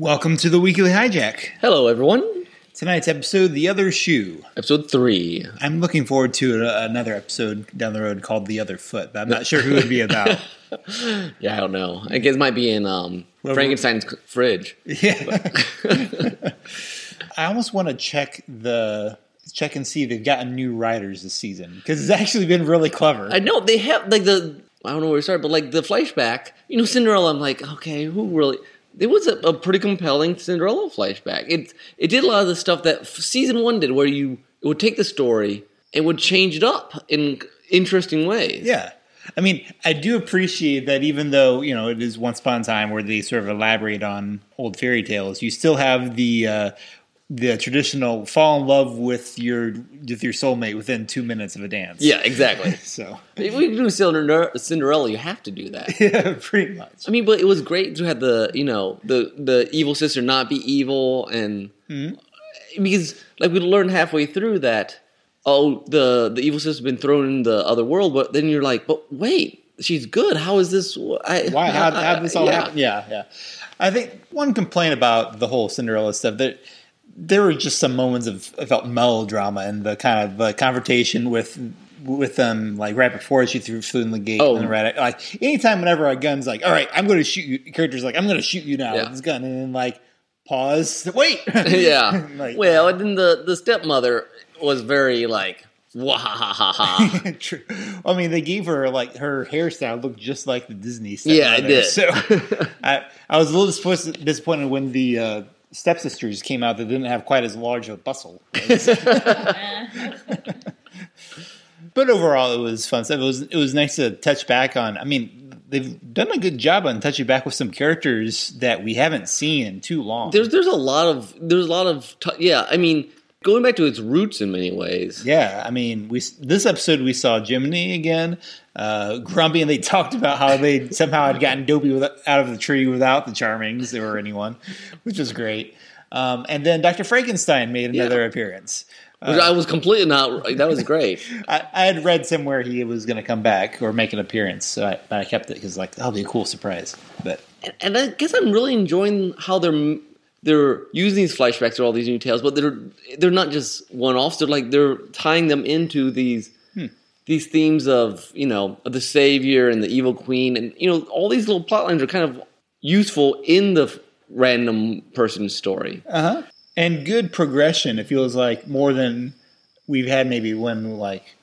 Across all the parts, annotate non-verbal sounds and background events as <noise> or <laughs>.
Welcome to the Weekly Hijack. Hello, everyone. Tonight's episode, The Other Shoe. Episode three. I'm looking forward to a- another episode down the road called The Other Foot, but I'm not sure who it would be about. <laughs> Yeah, I don't know. I guess it might be in um, Well, Frankenstein's fridge. yeah. <laughs> I almost want to check the check and see if they've gotten new writers this season because it's actually been really clever. I know they have like the I don't know where to start, but like the flashback. You know, Cinderella. I'm like, okay, who really? It was a, a pretty compelling Cinderella flashback. It it did a lot of the stuff that season one did, where you it would take the story and would change it up in interesting ways. Yeah. I mean, I do appreciate that even though, you know, it is once upon a time where they sort of elaborate on old fairy tales, you still have the uh, the traditional fall in love with your with your soulmate within two minutes of a dance. Yeah, exactly. <laughs> So if we do Cinderella, you have to do that. <laughs> yeah, pretty much. I mean, but it was great to have the you know the the evil sister not be evil, and mm-hmm. because like we learned halfway through that oh the the evil sister's been thrown in the other world, but then you're like, but wait, she's good. How is this? I, Why how how did this all <laughs> yeah. happen? Yeah, yeah. I think one complaint about the whole Cinderella stuff that there were just some moments of I felt melodrama and the kind of uh, confrontation with with them like right before she threw flew in the gate Oh. and right like anytime whenever a gun's like all right I'm going to shoot you characters like I'm going to shoot you now Yeah. with this gun and then like pause <laughs> wait <laughs> yeah. <laughs> Like- well, and then the the stepmother was very like wah ha ha ha ha. True. I mean, they gave her like her hairstyle looked just like the Disney. Yeah, it did. So I, I was a little disappointed, disappointed when the uh, stepsisters came out that didn't have quite as large of a bustle. <laughs> but overall, it was fun stuff. It was it was nice to touch back on. I mean, they've done a good job on touching back with some characters that we haven't seen in too long. there's there's a lot of there's a lot of t- yeah. I mean, going back to its roots in many ways. Yeah, I mean, we this episode we saw Jiminy again, uh, Grumpy, and they <laughs> talked about how they somehow had gotten Dopey with, out of the tree without the Charmings or anyone, which was great. Um, and then Dr. Frankenstein made another Yeah. appearance. Which I was completely not. That was great. <laughs> I, I had read somewhere he was going to come back or make an appearance, so I, I kept it because like that'll be a cool surprise. But and, and I guess I'm really enjoying how they're they're using these flashbacks or all these new tales, but they're they're not just one offs. They're like they're tying them into these these themes of you know of the savior and the evil queen, and you know all these little plot lines are kind of useful in the random person's story. uh-huh. and good progression. It feels like more than we've had maybe when like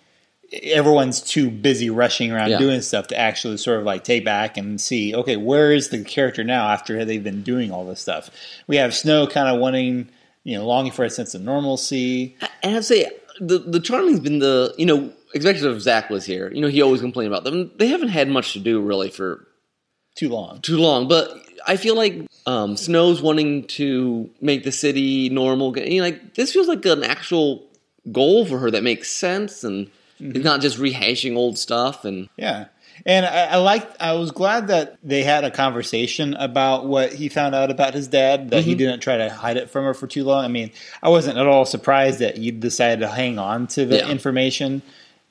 everyone's too busy rushing around Yeah. doing stuff to actually sort of like take back and see okay where is the character now after they've been doing all this stuff we have snow kind of wanting you know longing for a sense of normalcy And I'd say the the charming's been the you know if Zach was here, you know he always complained about them. They haven't had much to do really for too long too long. But I feel like um, Snow's wanting to make the city normal. You know, like this feels like an actual goal for her that makes sense, and it's not just rehashing old stuff. And yeah and I, I liked i was glad that they had a conversation about what he found out about his dad that he didn't try to hide it from her for too long i mean i wasn't at all surprised that he decided to hang on to the Yeah. information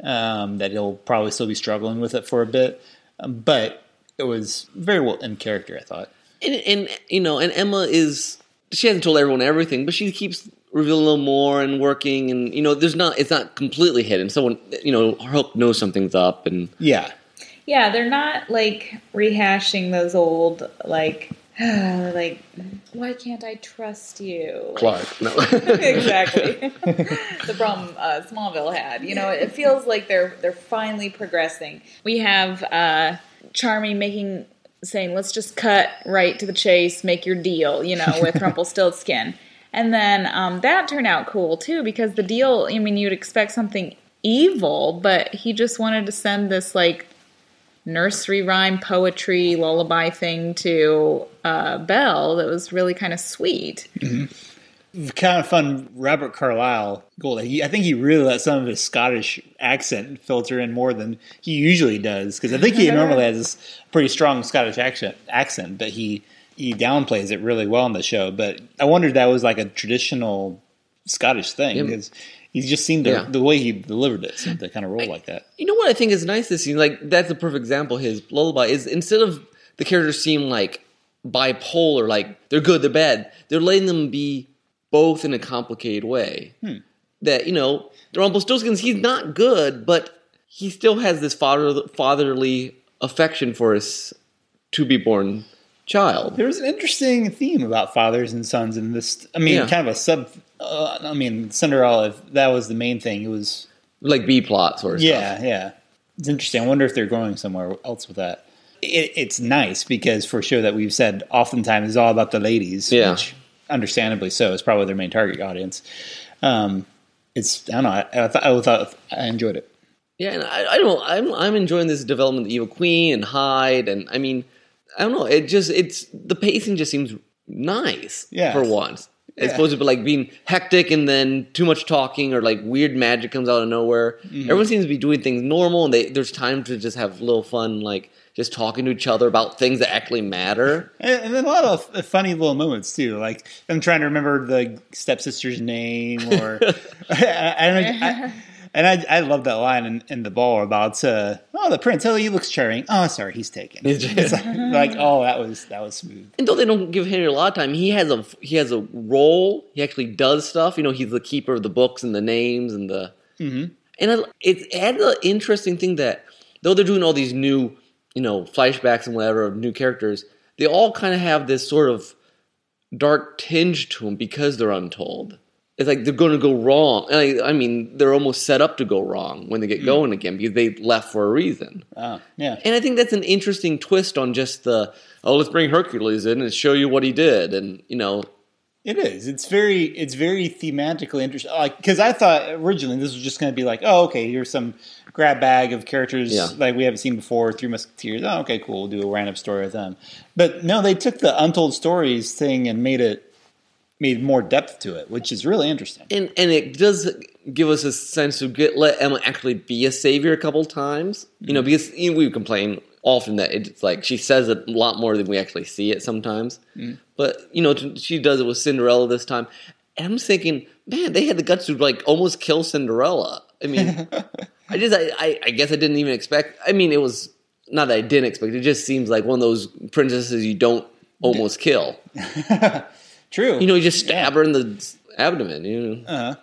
um, that he'll probably still be struggling with it for a bit um, but it was very well in character i thought and, and you know, and Emma is she hasn't told everyone everything, but she keeps revealing a little more and working. And you know, there's not it's not completely hidden. Someone you know, Hook knows something's up, and yeah Yeah, they're not like rehashing those old like <sighs> like why can't I trust you? Clark. No. <laughs> exactly. <laughs> the problem uh, Smallville had. You know, it feels like they're they're finally progressing. We have uh, Charmy making saying, "Let's just cut right to the chase, make your deal." You know, with <laughs> Rumpelstiltskin, and then um, that turned out cool too because the deal. I mean, you'd expect something evil, but he just wanted to send this like nursery rhyme poetry lullaby thing to uh, Belle that was really kind of sweet. kind of fun robert carlyle gold he, i think he really let some of his scottish accent filter in more than he usually does because i think he <laughs> normally has this pretty strong scottish accent accent but he he downplays it really well in the show but i wondered if that was like a traditional scottish thing Yeah. because he just seemed to Yeah. the way he delivered it seemed to kind of roll like that You know what I think is nice this scene? Like that's a perfect example. His lullaby is instead of the characters seem like bipolar, like they're good, they're bad. They're letting them be both in a complicated way. Hmm. That you know, Rumpelstiltskin, he's not good, but he still has this father, fatherly affection for his to be born child. There was an interesting theme about fathers and sons in this. I mean, Yeah. kind of a sub. Uh, I mean, Cinderella. If that was the main thing, it was. Like B plot sort of stuff. Yeah, yeah. It's interesting. I wonder if they're going somewhere else with that. It, it's nice because for a show that we've said oftentimes is all about the ladies, Yeah. which understandably so is probably their main target audience. Um, it's I don't know. I, I, thought, I thought I enjoyed it. Yeah, and I, I don't. I'm I'm enjoying this development of the Evil Queen and Hyde, and I mean, I don't know. It just it's the pacing just seems nice. Yeah. for once, as Yeah. opposed to like being hectic and then too much talking or like weird magic comes out of nowhere. Mm-hmm. Everyone seems to be doing things normal, and they, there's time to just have a little fun, like just talking to each other about things that actually matter. <laughs> And, then a lot of funny little moments too, like them trying to remember the stepsister's name, or <laughs> <laughs> I, I don't know. I, and I, I love that line in, in the ball about uh, oh the prince oh he looks charming oh sorry he's taken It's it's like, <laughs> like, oh that was that was smooth And though they don't give Henry a lot of time, he has a he has a role. He actually does stuff. You know, he's the keeper of the books and the names and the. Mhm. And I, it adds an interesting thing that though they're doing all these new, you know, flashbacks and whatever of new characters, they all kind of have this sort of dark tinge to them because they're untold. It's like they're going to go wrong. I, I mean, they're almost set up to go wrong when they get hmm. going again because they left for a reason. oh yeah And I think that's an interesting twist on just the oh, let's bring Hercules in and show you what he did, and you know, It is. It's very. It's very thematically interesting. Like because I thought originally this was just going to be like, oh, okay, here's some grab bag of characters Yeah. like we haven't seen before. Three Musketeers. Oh, okay, cool. We'll do a random story with them. But no, they took the untold stories thing and made it made more depth to it, which is really interesting. and and it does give us a sense to get let Emma actually be a savior a couple times. You know, mm-hmm. because you know, we complain often that it's like she says it a lot more than we actually see it sometimes. Mm-hmm. But you know, t- she does it with Cinderella this time, and I'm thinking, man, they had the guts to like almost kill Cinderella. I mean, <laughs> I just, I, I, I guess I didn't even expect. I mean, it was not that I didn't expect. It just seems like one of those princesses you don't almost kill. <laughs> True. You know, you just stab her in the abdomen. You know. Uh-huh.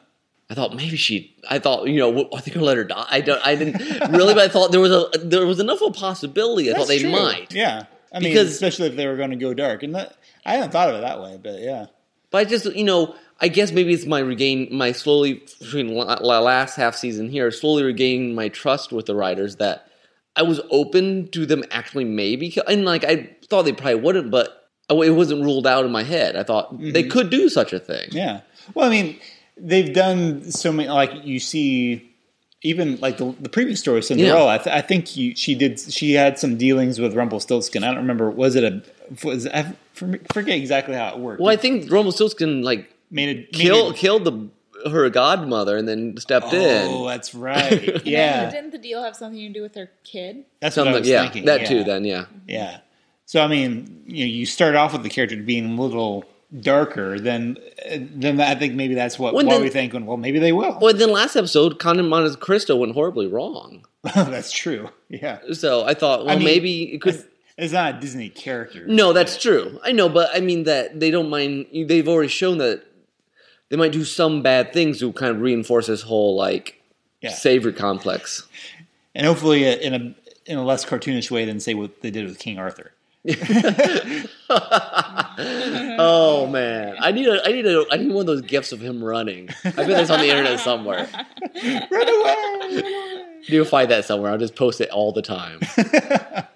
I thought maybe she. I thought you know. Are they gonna let her die? I don't. I didn't really. But I thought there was a there was enough of a possibility. I thought they true. might. Yeah. I mean, Because- especially if they were going to go dark, and that I hadn't thought of it that way, but yeah. But I just you know. I guess maybe it's my regain my slowly between la- la- last half season here slowly regaining my trust with the writers that I was open to them actually maybe and like I thought they probably wouldn't, but Oh, it wasn't ruled out in my head. I thought they mm-hmm. could do such a thing. Yeah. Well, I mean, they've done so many. Like you see, even like the, the previous story, of Cinderella. I, th- I think you, she did. She had some dealings with Rumpelstiltskin. I don't remember. Was it a? Was I forget exactly how it worked? Well, I think Rumpelstiltskin like made it kill made it, killed the her godmother and then stepped oh, in. Oh, that's <laughs> right. Yeah. Yeah, Didn't the deal have something to do with her kid? that's what I Something, was yeah, thinking. that yeah. too. Then, yeah, Yeah. So I mean, you know, you start off with the character being a little darker, then then I think maybe that's what Well, why we think. Well, maybe they will. Well, then last episode, Conde Monte Cristo went horribly wrong. <laughs> that's true. Yeah. So I thought, well, mean, maybe it could. It's, it's not a Disney character. No, that's true. I know, but I mean that they don't mind. They've already shown that they might do some bad things to kind of reinforce this whole like Yeah. savory complex. and hopefully uh, in a in a less cartoonish way than say what they did with King Arthur. <laughs> Oh man, I need a, I need a, I need one of those gifs of him running. I bet that's on the internet somewhere. <laughs> Run away! You'll find that somewhere. I'll just post it all the time. <laughs>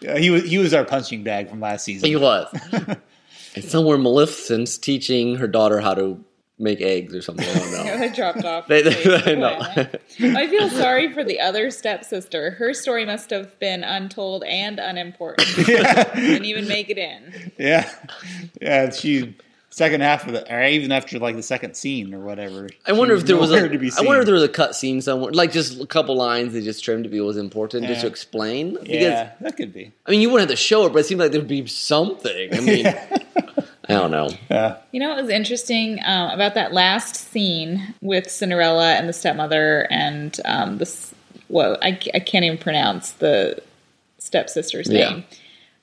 Yeah, he was he was our punching bag from last season. He was. and somewhere Maleficent's teaching her daughter how to make eggs or something. I don't <laughs> know. I dropped off. They- the they- face I of know. Twilight. I feel sorry for the other stepsister. Her story must have been untold and unimportant. <laughs> Didn't even make it in. yeah, yeah. She second half of the, or even after like the second scene or whatever. I wonder if there was nowhere a. to be I wonder if there was a cut scene somewhere, like just a couple lines they just trimmed to be was important, just to explain. Because Yeah, that could be. I mean, you wouldn't have to show it, but it seemed like there'd be something. I mean, <laughs> I don't know. Yeah. You know what was interesting um, about that last scene with Cinderella and the stepmother and um, this? Well, I, I can't even pronounce the stepsister's Yeah. name.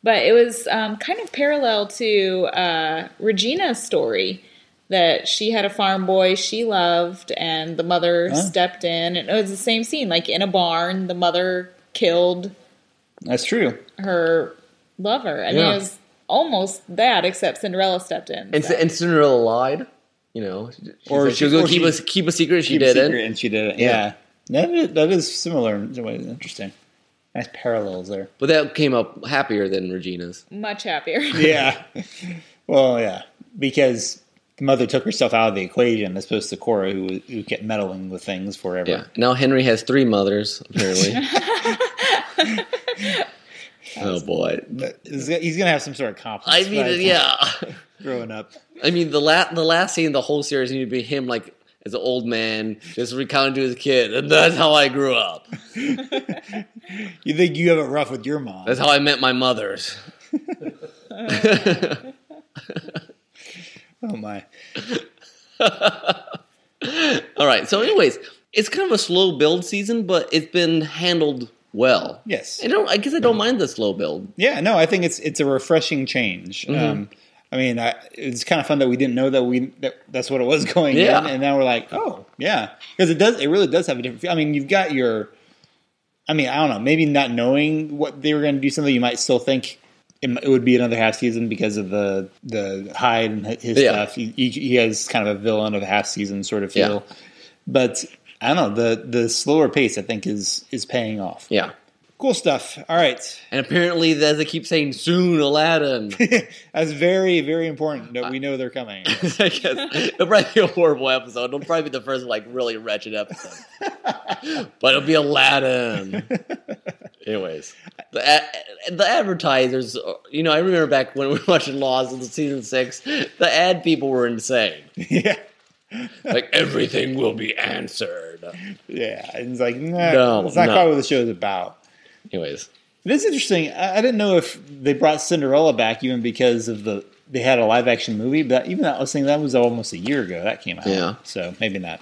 But it was um, kind of parallel to uh, Regina's story that she had a farm boy she loved, and the mother Oh. stepped in, and it was the same scene, like in a barn. The mother killed That's true. her lover. I mean, it was almost that, except Cinderella stepped in. And, so. and Cinderella lied. You know, she, Or or she, was going to keep a keep a secret. She did it, and she did it. Yeah. Yeah, That, is, that is similar. in a way. Interesting. Nice parallels there. But that came up happier than Regina's. much happier. <laughs> <laughs> Yeah. well, yeah, because the mother took herself out of the equation as opposed to Cora, who who kept meddling with things forever. Yeah. Now Henry has three mothers apparently. <laughs> oh boy. But he's gonna have some sort of complex. I mean, yeah. <laughs> growing up. I mean, the last the last scene of the whole series need to be him like as an old man just recounting to his kid, and that's how I grew up. <laughs> You think you have it rough with your mom? That's how I met my mothers. <laughs> oh my. All right. So, anyways, it's kind of a slow build season, but it's been handled well. Yes. I don't. I guess I don't mind the slow build. Yeah, no, I think it's it's a refreshing change. Mm-hmm. Um, I mean, I, it's kind of fun that we didn't know that we that, that's what it was <laughs> going Yeah. in, and now we're like, oh yeah, because it does. It really does have a different. feel. I mean, you've got your. I mean, I don't know. Maybe not knowing what they were going to do, something you might still think it, it would be another half season because of the the Hyde and his Yeah. stuff. He, he, he has kind of a villain of a half season sort of Yeah. feel, but I don't know. The the slower pace, I think, is is paying off. Yeah. Cool stuff. All right. And apparently, as they keep saying, soon Aladdin. <laughs> That's very, very important that we know they're coming. <laughs> I guess it'll probably be a horrible episode. It'll probably be the first like really wretched episode, <laughs> but it'll be Aladdin. Anyways, the a- the advertisers, you know, I remember back when we were watching Lost in the season six, the ad people were insane. yeah. Like everything will be answered. Yeah. And it's like, nah, No, it's not no. quite what the show is about. Anyways, It is interesting. I, I didn't know if they brought Cinderella back even because of the they had a live action movie, but even that I was saying that was almost a year ago that came out. Yeah. So maybe not.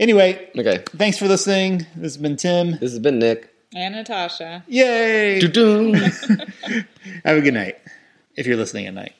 Anyway, okay. thanks for listening. This has been Tim. This has been Nick. and Natasha. Yay! Doo-doo. <laughs> <laughs> Have a good night. If you're listening at night.